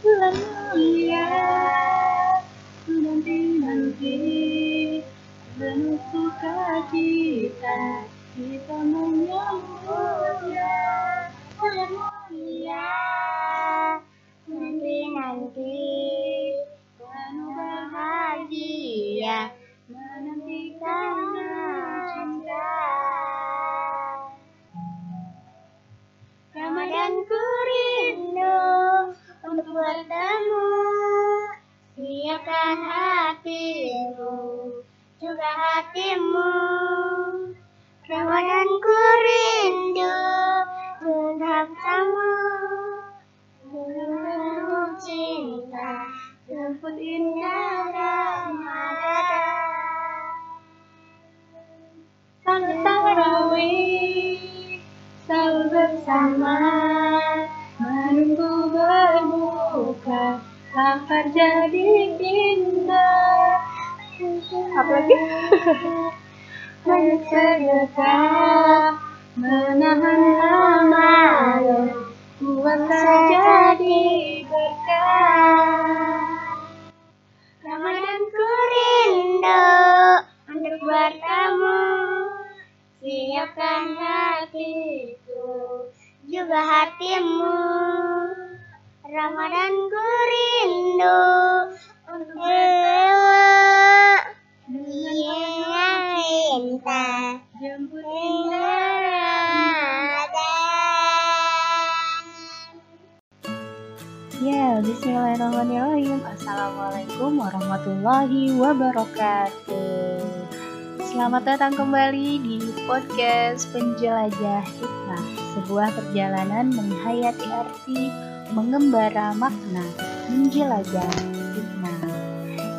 bulan mulia nanti nanti penuh sukacita kita menyambutnya. Bulan mulia nanti nanti juga hatimu Ramadan ku rindu bertemu Penuh cinta jemput indah Ramadan Salat tarawih sahur bersama. Menunggu berbuka lapar jadi indah apalagi banyak sedekah menahan amarah. Puasa jadi berkah Ramadan ku rindu untuk bertemu Siapkan hatiku juga hatimu. Ramadan ku rindu untuk bertemu Ya, bismillahirrahmanirrahim. Assalamualaikum warahmatullahi wabarakatuh. Selamat datang kembali di podcast Penjelajah Hikmah, sebuah perjalanan menghayati arti, mengembara makna, menjelajah hikmah.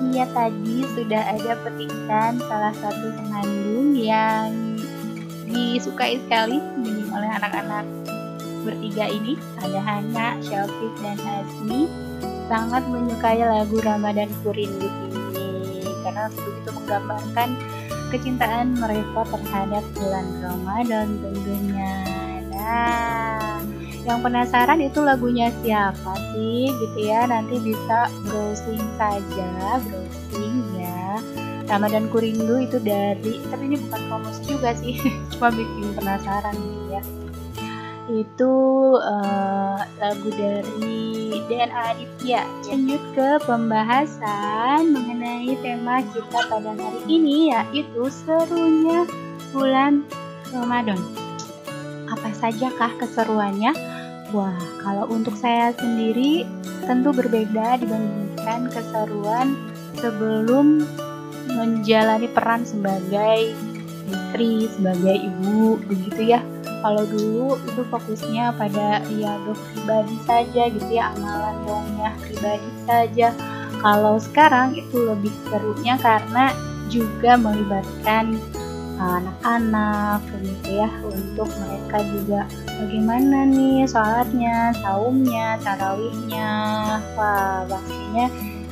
Iya tadi sudah ada petikan salah satu senandung yang disukai sekali oleh anak-anak bertiga ini ada Hana, Syafiq, dan Asmi sangat menyukai lagu Ramadan Kurindu ini karena begitu menggambarkan kecintaan mereka terhadap bulan Ramadan tentunya. Nah, yang penasaran itu lagunya siapa sih gitu ya. Nanti bisa browsing saja browsing ya. Ramadan Kurindu itu dari tapi ini bukan promosi juga sih. Cuma bikin penasaran gitu ya itu eh, lagu dari DNA Aditya. Lanjut ke pembahasan mengenai tema kita pada hari ini yaitu serunya bulan Ramadan. Apa sajakah keseruannya? Wah kalau untuk saya sendiri tentu berbeda dibandingkan keseruan sebelum menjalani peran sebagai istri sebagai ibu begitu ya kalau dulu itu fokusnya pada riadoh pribadi saja gitu ya amalan dongnya pribadi saja. Kalau sekarang itu lebih serunya karena juga melibatkan anak-anak gitu ya untuk mereka juga bagaimana nih sholatnya, saumnya, tarawihnya. Wah pastinya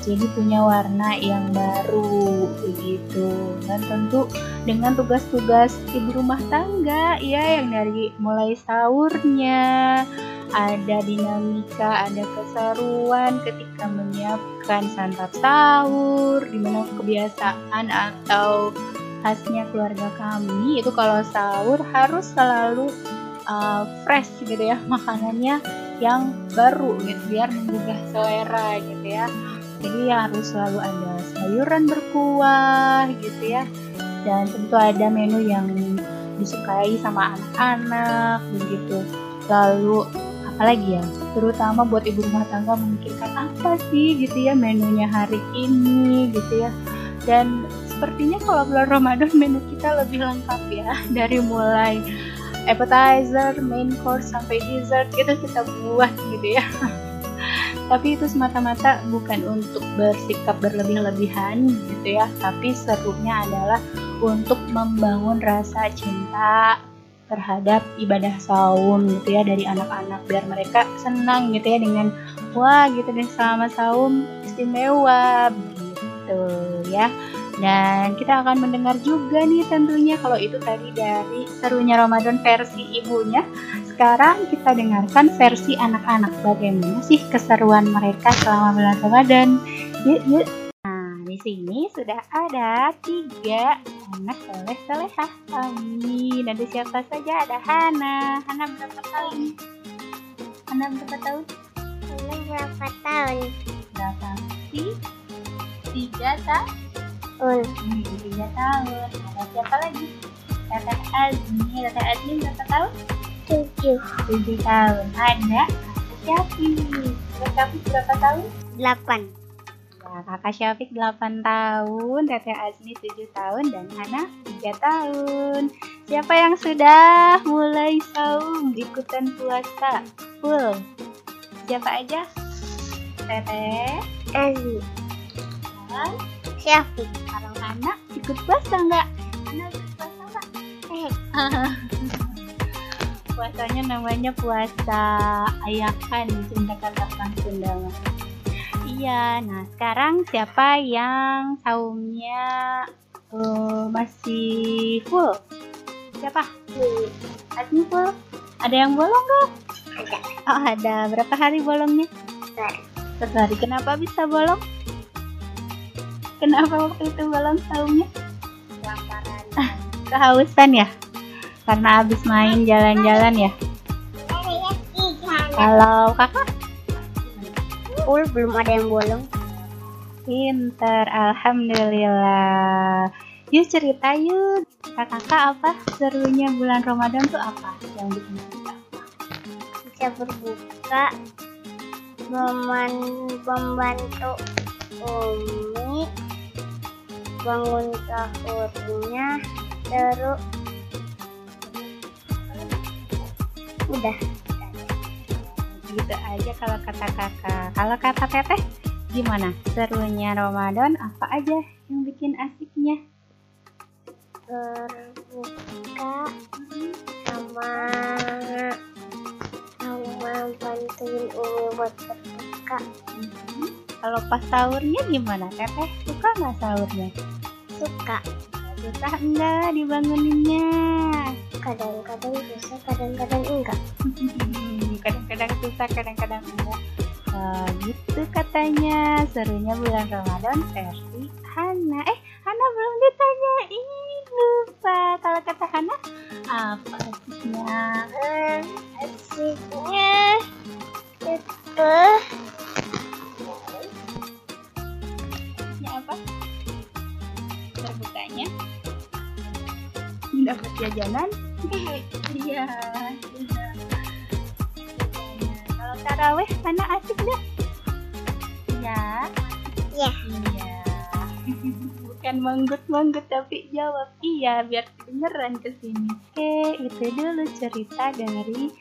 jadi punya warna yang baru begitu. Dan tentu dengan tugas-tugas ibu rumah tangga ya yang dari mulai sahurnya. Ada dinamika, ada keseruan ketika menyiapkan santap sahur di mana kebiasaan atau khasnya keluarga kami itu kalau sahur harus selalu uh, fresh gitu ya makanannya yang baru gitu biar menggugah selera gitu ya jadi harus selalu ada sayuran berkuah gitu ya. Dan tentu ada menu yang disukai sama anak-anak begitu. Lalu apalagi ya terutama buat ibu rumah tangga memikirkan apa sih gitu ya menunya hari ini gitu ya. Dan sepertinya kalau bulan Ramadan menu kita lebih lengkap ya dari mulai appetizer, main course sampai dessert itu kita buat gitu ya tapi itu semata-mata bukan untuk bersikap berlebih-lebihan gitu ya. Tapi serunya adalah untuk membangun rasa cinta terhadap ibadah saum gitu ya dari anak-anak. Biar mereka senang gitu ya dengan wah gitu deh selama saum istimewa gitu ya. Dan kita akan mendengar juga nih tentunya kalau itu tadi dari serunya Ramadan versi ibunya sekarang kita dengarkan versi anak-anak bagaimana sih keseruan mereka selama bulan Ramadan. Yuk, yuk. Nah, di sini sudah ada tiga anak soleh solehah. Amin. Ada siapa saja? Ada Hana. Hana berapa tahun? Hana berapa tahun? Ini berapa tahun? Berapa sih? Tiga tahun. Un. Hmm, tiga tahun. Ada siapa lagi? Teteh Azmi. Teteh Azmi berapa tahun? Tujuh. tujuh tahun. Ada kakak Syafiq kakak Syafiq berapa tahun? Delapan. ya kakak Syafiq 8 tahun teteh Azmi 7 tahun dan Hana 3 tahun. Siapa yang sudah mulai saum ikutan puasa? Full. Siapa aja? Teteh. Azmi. dan Syafiq. kalau Hana ikut puasa nggak? Hana ikut puasa nggak? Eh, puasanya namanya puasa ayahan Sunda katakan Sunda. Iya, nah sekarang siapa yang saumnya eh, masih full? Siapa? Azmi full? Ada yang bolong nggak? Ada. Oh ada. Berapa hari bolongnya? Satu. Satu hari. Kenapa bisa bolong? Kenapa waktu itu bolong saumnya? Kelaparan. Kehausan ya? Karena habis main jalan-jalan ya? Kalau kakak? Full belum ada yang bolong. Pinter, Alhamdulillah. Yuk cerita yuk. Kakak apa serunya bulan Ramadan tuh apa? Yang bikin kita? Bisa berbuka. Meman membantu Umi bangun sahurnya terus udah Gitu aja kalau kata kakak. Kalau kata teteh, gimana? Serunya Ramadan apa aja yang bikin asiknya? berbuka sama sama bantuin Umi buat berbuka Kalau pas sahurnya gimana? Teteh suka nggak sahurnya? suka Susah enggak dibanguninnya? Kadang-kadang bisa kadang-kadang enggak. Kadang-kadang susah kadang-kadang enggak. Nah, gitu katanya. Serunya bulan Ramadan versi Hana. Eh Hana belum ditanyain lupa. Kalau kata Hana apa asiknya asiknya itu. Apa? Terbukanya dapat jajanan iya iya. kalau taraweh Hana asik nggak iya ya Iya. Bukan manggut-manggut tapi jawab iya biar kedengeran ke sini. Oke, itu dulu cerita dari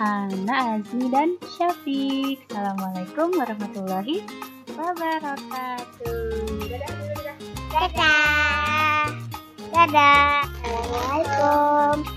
Hana, Azmi dan Syafiq. Assalamualaikum warahmatullahi wabarakatuh. Dadah. dadah dadah assalamualaikum